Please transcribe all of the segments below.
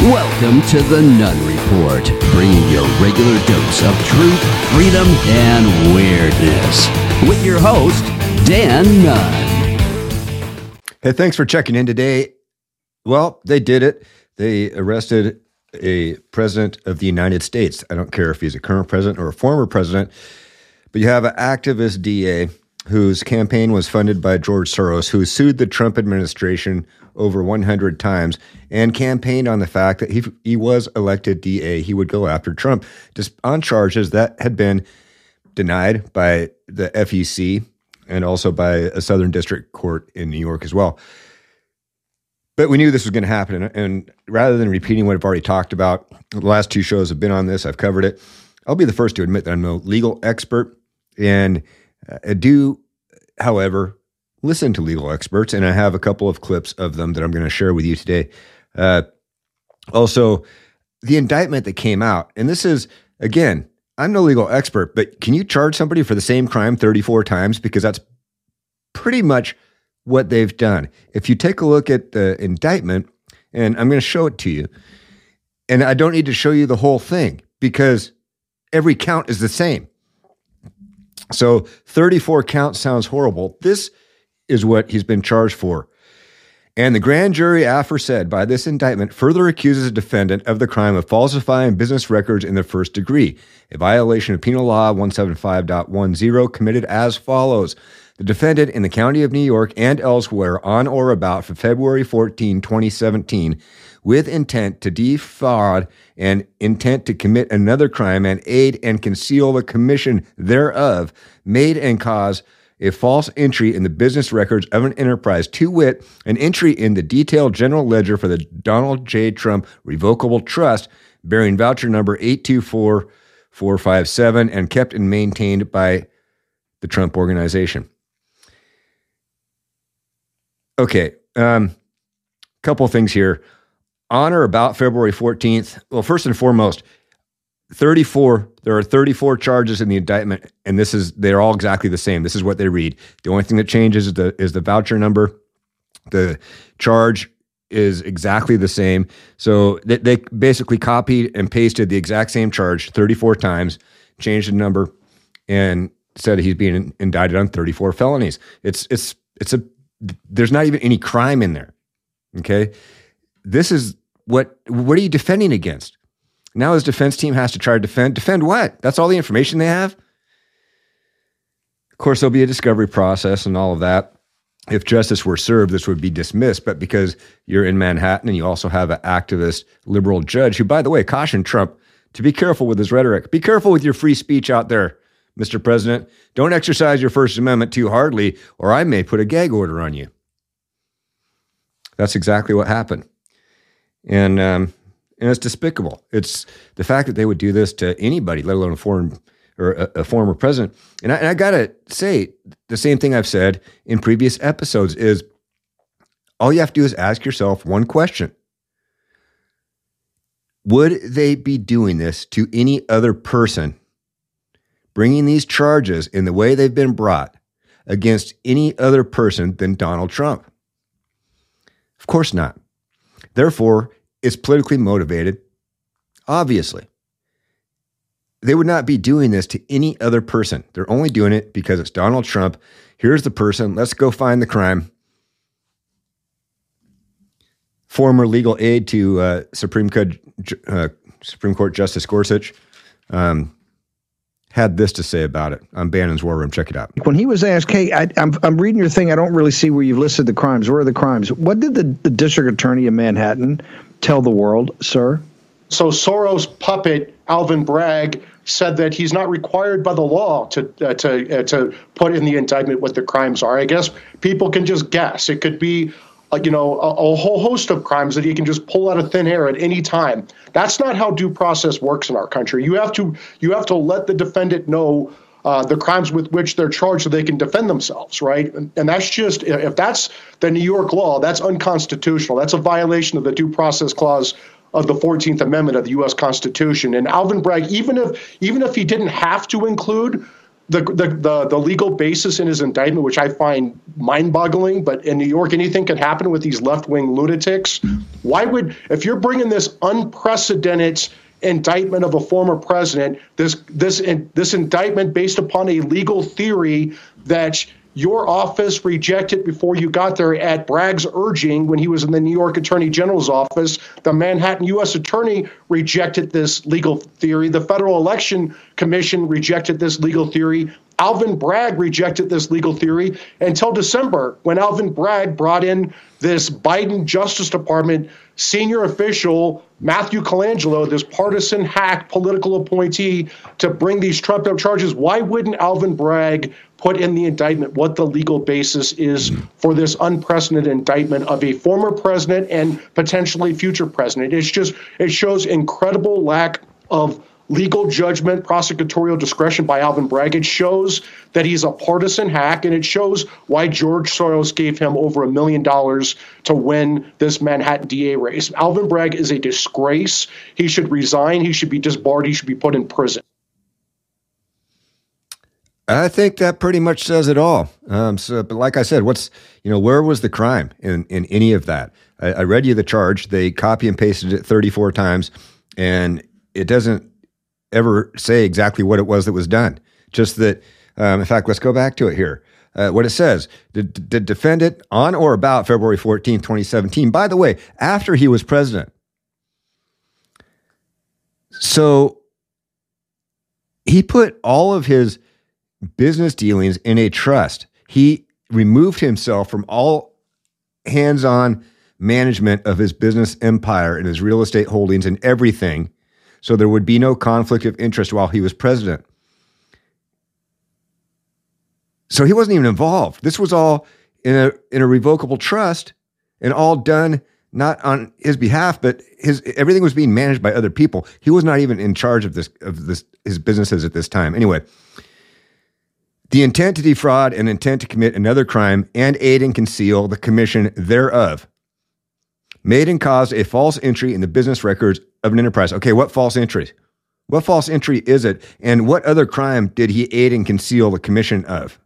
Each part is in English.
Welcome to the Nunn Report, bringing your regular dose of truth, freedom, and weirdness. With your host, Dan Nunn. Hey, thanks for checking in today. Well, they did it. They arrested a president of the United States. I don't care if he's a current president or a former president, but you have an activist DA whose campaign was funded by George Soros, who sued the Trump administration over 100 times and campaigned on the fact that he, he was elected DA. He would go after Trump just on charges that had been denied by the FEC and also by a Southern District Court in New York as well. But we knew this was going to happen. And, rather than repeating what I've already talked about, the last two shows have been on this, I've covered it. I'll be the first to admit that I'm no legal expert. And I do, however, listen to legal experts. And I have a couple of clips of them that I'm going to share with you today. Uh, also, the indictment that came out, and this is, again, I'm no legal expert, but can you charge somebody for the same crime 34 times? Because that's pretty much what they've done. If you take a look at the indictment, and I'm going to show it to you, and I don't need to show you the whole thing because every count is the same. So 34 counts sounds horrible. This is what he's been charged for. And the grand jury aforesaid by this indictment further accuses a defendant of the crime of falsifying business records in the first degree, a violation of Penal Law 175.10 committed as follows. The defendant in the county of New York and elsewhere on or about for February 14, 2017, with intent to defraud and intent to commit another crime and aid and conceal the commission thereof, made and cause a false entry in the business records of an enterprise, to wit, an entry in the detailed general ledger for the Donald J. Trump Revocable Trust, bearing voucher number 824457 and kept and maintained by the Trump organization. Okay, um, couple things here. On or about February 14th, well, first and foremost, 34 there are 34 charges in the indictment and this is they're all exactly the same. This is what they read. The only thing that changes is the is the voucher number. The charge is exactly the same. So they, they basically copied and pasted the exact same charge 34 times changed the number and said he's being indicted on 34 felonies. It's it's it's a there's not even any crime in there okay this is what what are you defending against now his defense team has to try to defend. Defend what? That's all the information they have? Of course, there'll be a discovery process and all of that. If justice were served, this would be dismissed. But because you're in Manhattan and you also have an activist liberal judge who, by the way, cautioned Trump to be careful with his rhetoric. Be careful with your free speech out there, Mr. President. Don't exercise your First Amendment too hardly, or I may put a gag order on you. That's exactly what happened. And um, and it's despicable. It's the fact that they would do this to anybody, let alone a foreign or a, a former president. And I, and I gotta say the same thing I've said in previous episodes is all you have to do is ask yourself one question. Would they be doing this to any other person, bringing these charges in the way they've been brought against any other person than Donald Trump? Of course not. Therefore, it's politically motivated, obviously. They would not be doing this to any other person. They're only doing it because it's Donald Trump. Here's the person. Let's go find the crime. Former legal aide to uh, Supreme, Court, uh, Supreme Court Justice Gorsuch um, had this to say about it on Bannon's War Room. Check it out. When he was asked, "Hey, I, am I'm, I'm reading your thing. I don't really see where you've listed the crimes. Where are the crimes?" What did the, the district attorney in Manhattan tell the world, sir? So Soros puppet Alvin Bragg said that he's not required by the law to uh, to uh, to put in the indictment what the crimes are. I guess people can just guess. It could be you know a, a, whole host of crimes that he can just pull out of thin air at any time. That's not how due process works in our country. You have to you have to let the defendant know uh, the crimes with which they're charged so they can defend themselves, right? And, and, that's just, if that's the New York law, that's unconstitutional. That's a violation of the Due Process Clause of the 14th Amendment of the U.S. Constitution. And Alvin Bragg, even if even if he didn't have to include the, the, the, the, legal basis in his indictment, which I find mind boggling. But in New York, anything can happen with these left wing lunatics. Why would, if you're bringing this unprecedented indictment of a former president, this this this indictment based upon a legal theory that your office rejected before you got there at Bragg's urging when he was in the New York Attorney General's office. The Manhattan U.S. Attorney rejected this legal theory. The Federal Election Commission rejected this legal theory. Alvin Bragg rejected this legal theory until December when Alvin Bragg brought in this Biden Justice Department senior official, Matthew Colangelo, this partisan hack political appointee, to bring these trumped up charges. Why wouldn't Alvin Bragg put in the indictment what the legal basis is for this unprecedented indictment of a former president and potentially future president? It's just, it shows incredible lack of legal judgment, prosecutorial discretion by Alvin Bragg. It shows that he's a partisan hack, and it shows why George Soros gave him over a million dollars to win this Manhattan DA race. Alvin Bragg is a disgrace. He should resign. He should be disbarred. He should be put in prison. I think that pretty much says it all. Um, so, but like I said, what's you know where was the crime in in any of that? I, I read you the charge. They copy and pasted it 34 times, and it doesn't ever say exactly what it was that was done. Just that, um, in fact, let's go back to it here. Uh, what it says the, the defendant on or about February 14, 2017, by the way, after he was president. So he put all of his business dealings in a trust. He removed himself from all hands on management of his business empire and his real estate holdings and everything so there would be no conflict of interest while he was president. So he wasn't even involved. This was all in a in a revocable trust and all done not on his behalf, but his everything was being managed by other people. He was not even in charge of this of this his businesses at this time. Anyway, the intent to defraud and intent to commit another crime and aid and conceal the commission thereof made and caused a false entry in the business records of an enterprise. Okay, what false entry? What false entry is it? And what other crime did he aid and conceal the commission of?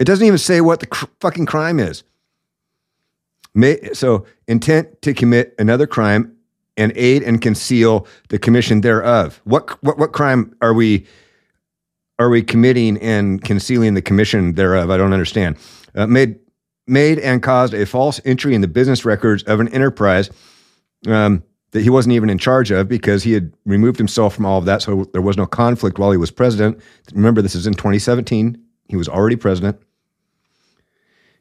It doesn't even say what the cr- fucking crime is. May, so, intent to commit another crime and aid and conceal the commission thereof. What what what crime are we are we committing and concealing the commission thereof? I don't understand. Uh, made made and caused a false entry in the business records of an enterprise um, that he wasn't even in charge of because he had removed himself from all of that. So there was no conflict while he was president. Remember, this is in 2017. He was already president.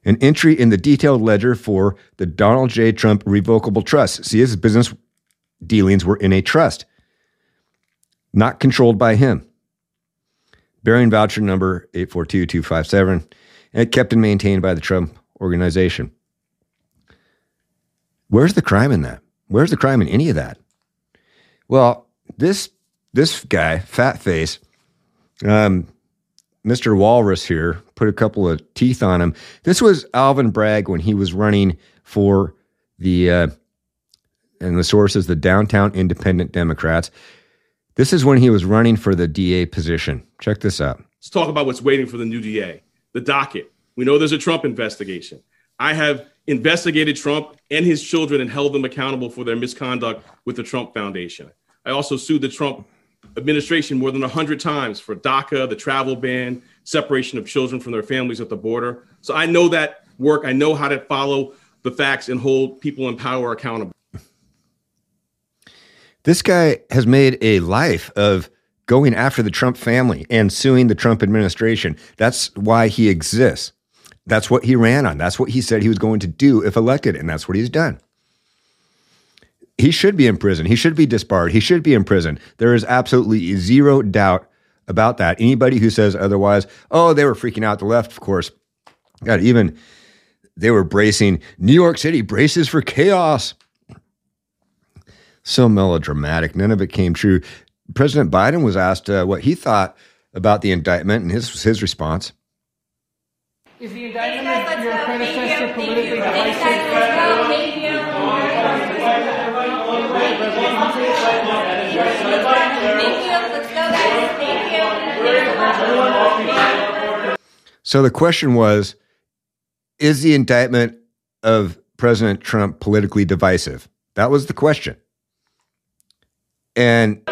An entry in the detailed ledger for the Donald J. Trump Revocable Trust. See, his business dealings were in a trust, not controlled by him. Bearing voucher number 842257 and kept and maintained by the Trump organization. Where's the crime in that? Where's the crime in any of that? Well, this this guy, fat face, um, Mr. Walrus here, put a couple of teeth on him. This was Alvin Bragg when he was running for the uh, and the source is the Downtown Independent Democrats. This is when he was running for the DA position. Check this out. Let's talk about what's waiting for the new DA, the docket. We know there's a Trump investigation. I have investigated Trump and his children and held them accountable for their misconduct with the Trump Foundation. I also sued the Trump administration more than 100 times for DACA, the travel ban, separation of children from their families at the border. So I know that work. I know how to follow the facts and hold people in power accountable. This guy has made a life of going after the Trump family and suing the Trump administration. That's why he exists. That's what he ran on. That's what he said he was going to do if elected, and that's what he's done. He should be in prison. He should be disbarred. He should be in prison. There is absolutely zero doubt about that. Anybody who says otherwise, oh, they were freaking out. The left, of course, God, even they were bracing. New York City braces for chaos. So melodramatic. None of it came true. President Biden was asked uh, what he thought about the indictment, and his his response. Is the indictment of your predecessor politically divisive? So the question was Is the indictment of President Trump politically divisive? That was the question. And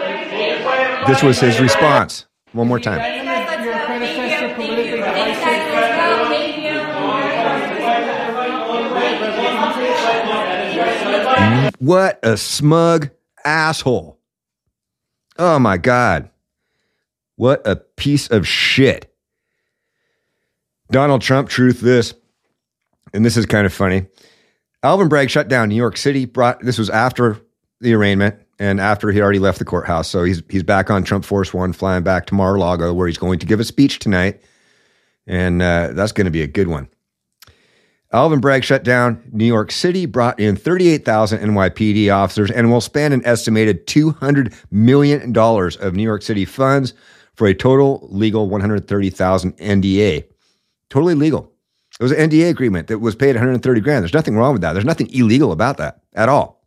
this was his response. One more time. Your predecessor politically divisive. What a smug asshole. Oh my God. What a piece of shit. Donald Trump, truth this, and this is kind of funny. Alvin Bragg shut down New York City. Brought this was after the arraignment and after he already left the courthouse. So he's he's back on Trump Force One, flying back to Mar-a-Lago, where he's going to give a speech tonight, and uh, that's going to be a good one. Alvin Bragg shut down New York City, brought in 38,000 NYPD officers, and will spend an estimated $200 million of New York City funds for a total legal 130,000 NDA. Totally legal. It was an NDA agreement that was paid 130 grand. There's nothing wrong with that. There's nothing illegal about that at all.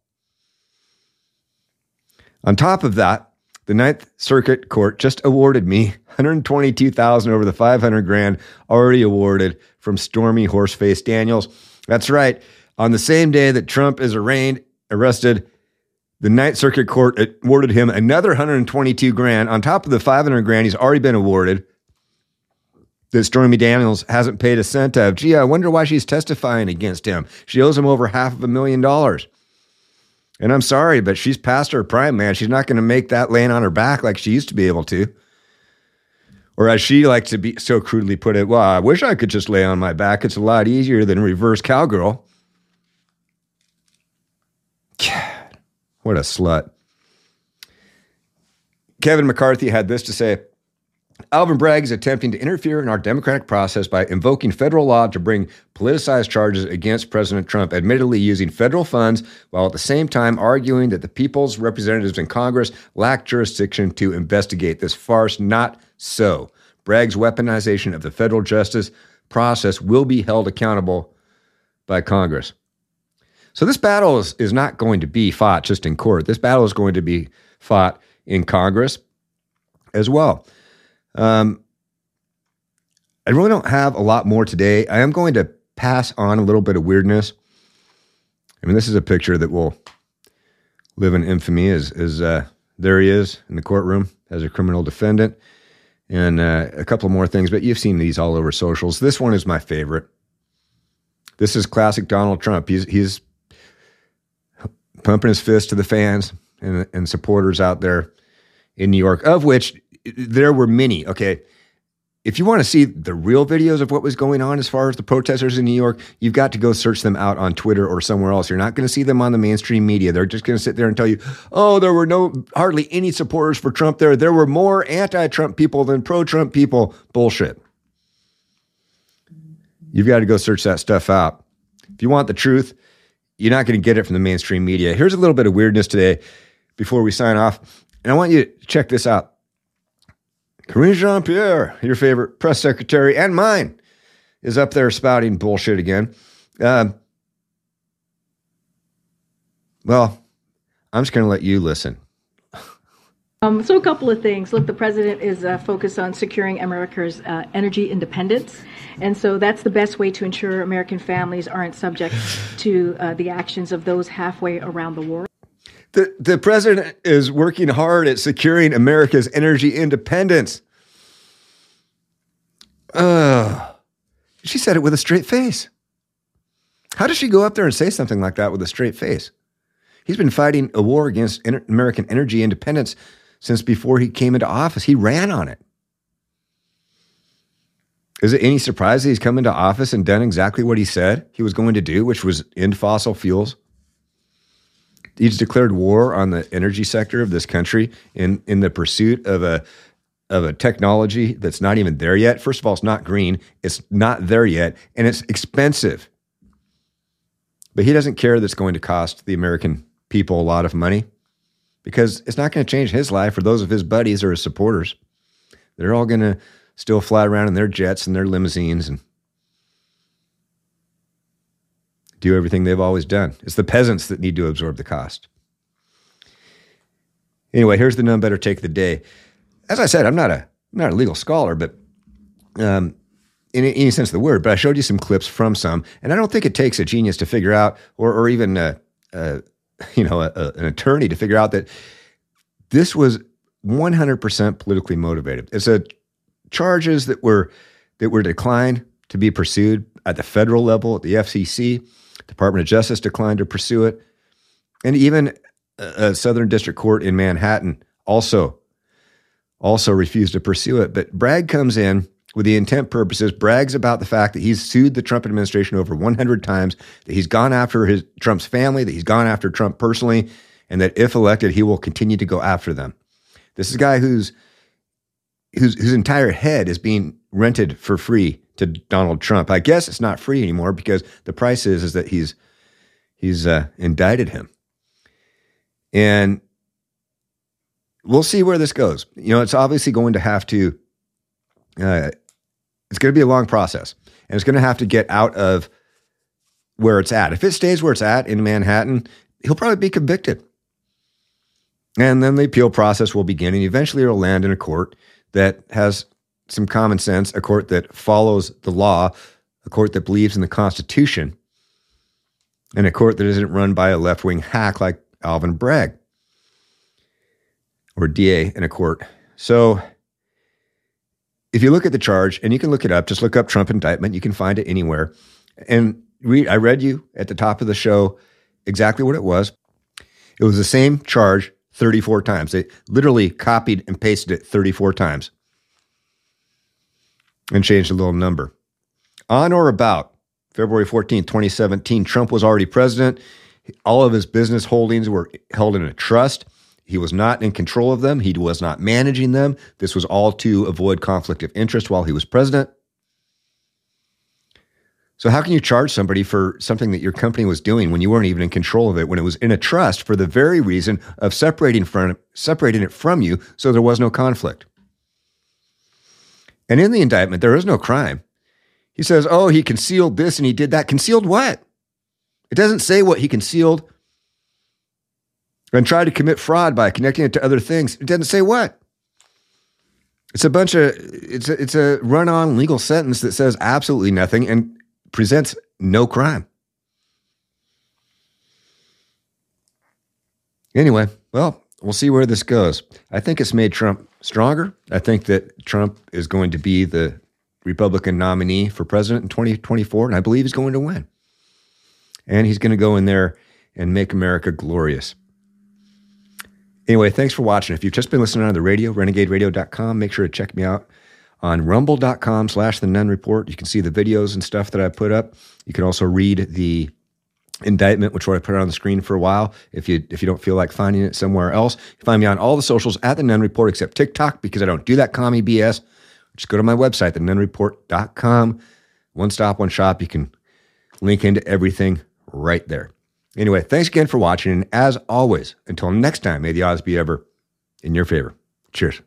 On top of that, the Ninth Circuit Court just awarded me 122,000 over the 500 grand already awarded from Stormy Horseface Daniels. That's right. On the same day that Trump is arraigned, arrested, the Ninth Circuit Court awarded him another 122 grand on top of the 500 grand he's already been awarded. That Stormy Daniels hasn't paid a cent of. Gee, I wonder why she's testifying against him. She owes him over half of a million dollars. And I'm sorry, but she's past her prime, man. She's not going to make that laying on her back like she used to be able to. Or as she likes to be so crudely put it, well, I wish I could just lay on my back. It's a lot easier than reverse cowgirl. God, what a slut. Kevin McCarthy had this to say Alvin Bragg is attempting to interfere in our democratic process by invoking federal law to bring politicized charges against President Trump, admittedly using federal funds, while at the same time arguing that the people's representatives in Congress lack jurisdiction to investigate this farce. Not so. Bragg's weaponization of the federal justice process will be held accountable by Congress. So this battle is, is not going to be fought just in court. This battle is going to be fought in Congress as well. Um, I really don't have a lot more today. I am going to pass on a little bit of weirdness. I mean, this is a picture that will live in infamy. Is as uh, there he is in the courtroom as a criminal defendant, and uh, a couple more things. But you've seen these all over socials. This one is my favorite. This is classic Donald Trump. He's he's pumping his fist to the fans and, and supporters out there in New York, of which there were many. Okay. If you want to see the real videos of what was going on as far as the protesters in New York, you've got to go search them out on Twitter or somewhere else. You're not going to see them on the mainstream media. They're just going to sit there and tell you, oh, there were no, hardly any supporters for Trump there. There were more anti Trump people than pro Trump people. Bullshit. You've got to go search that stuff out. If you want the truth, you're not going to get it from the mainstream media. Here's a little bit of weirdness today before we sign off. And I want you to check this out. Karine Jean Pierre, your favorite press secretary and mine, is up there spouting bullshit again. Uh, well, I'm just going to let you listen. Um, so, a couple of things. Look, the president is uh, focused on securing America's uh, energy independence. And so that's the best way to ensure American families aren't subject to uh, the actions of those halfway around the world. The, the president is working hard at securing America's energy independence. Uh, she said it with a straight face. How does she go up there and say something like that with a straight face? He's been fighting a war against American energy independence since before he came into office. He ran on it. Is it any surprise that he's come into office and done exactly what he said he was going to do, which was end fossil fuels? He's declared war on the energy sector of this country in, in the pursuit of a of a technology that's not even there yet. First of all, it's not green, it's not there yet, and it's expensive. But he doesn't care that's going to cost the American people a lot of money because it's not going to change his life or those of his buddies or his supporters. They're all going to still fly around in their jets and their limousines and do everything they've always done. It's the peasants that need to absorb the cost. Anyway, here's the none better take of the day. As I said, I'm not a I'm not a legal scholar, but um, in any sense of the word. But I showed you some clips from some, and I don't think it takes a genius to figure out, or or even a, a, you know, a, a, an attorney to figure out that this was 100% politically motivated. It's a charges that were that were declined to be pursued at the federal level, at the FEC. Department of Justice declined to pursue it, and even a Southern District Court in Manhattan also also refused to pursue it. But Bragg comes in with the intent purposes, brags about the fact that he's sued the Trump administration over 100 times, that he's gone after his Trump's family, that he's gone after Trump personally, and that if elected, he will continue to go after them. This is a guy who's whose whose entire head is being rented for free to Donald Trump. I guess it's not free anymore because the price is is that he's he's uh, indicted him, and we'll see where this goes. You know, it's obviously going to have to. Uh, it's going to be a long process, and it's going to have to get out of where it's at. If it stays where it's at in Manhattan, he'll probably be convicted. And then the appeal process will begin, and eventually it'll land in a court that has some common sense, a court that follows the law, a court that believes in the Constitution, and a court that isn't run by a left wing hack like Alvin Bragg or DA in a court. So if you look at the charge, and you can look it up, just look up Trump indictment, you can find it anywhere. And we, I read you at the top of the show exactly what it was. It was the same charge 34 times. They literally copied and pasted it 34 times and changed a little number. On or about February 14, 2017, Trump was already president. All of his business holdings were held in a trust. He was not in control of them. He was not managing them. This was all to avoid conflict of interest while he was president. So, how can you charge somebody for something that your company was doing when you weren't even in control of it, when it was in a trust for the very reason of separating, from, separating it from you so there was no conflict? And in the indictment, there is no crime. He says, oh, he concealed this and he did that. Concealed what? It doesn't say what he concealed and tried to commit fraud by connecting it to other things. It doesn't say what. It's a bunch of it's a, it's a run-on legal sentence that says absolutely nothing and presents no crime. Anyway, well, we'll see where this goes. I think it's made Trump stronger. I think that Trump is going to be the Republican nominee for president in 2024, and I believe he's going to win. And he's going to go in there and make America glorious. Anyway, thanks for watching. If you've just been listening on the radio, renegaderadio.com, make sure to check me out on rumble.com slash the Nunn Report. You can see the videos and stuff that I put up. You can also read the indictment, which I put on the screen for a while. If you if you don't feel like finding it somewhere else, you find me on all the socials at the Nunn Report except TikTok because I don't do that commie BS. Just go to my website, thenunnreport.com. One stop, one shop. You can link into everything right there. Anyway, thanks again for watching. And as always, until next time, may the odds be ever in your favor. Cheers.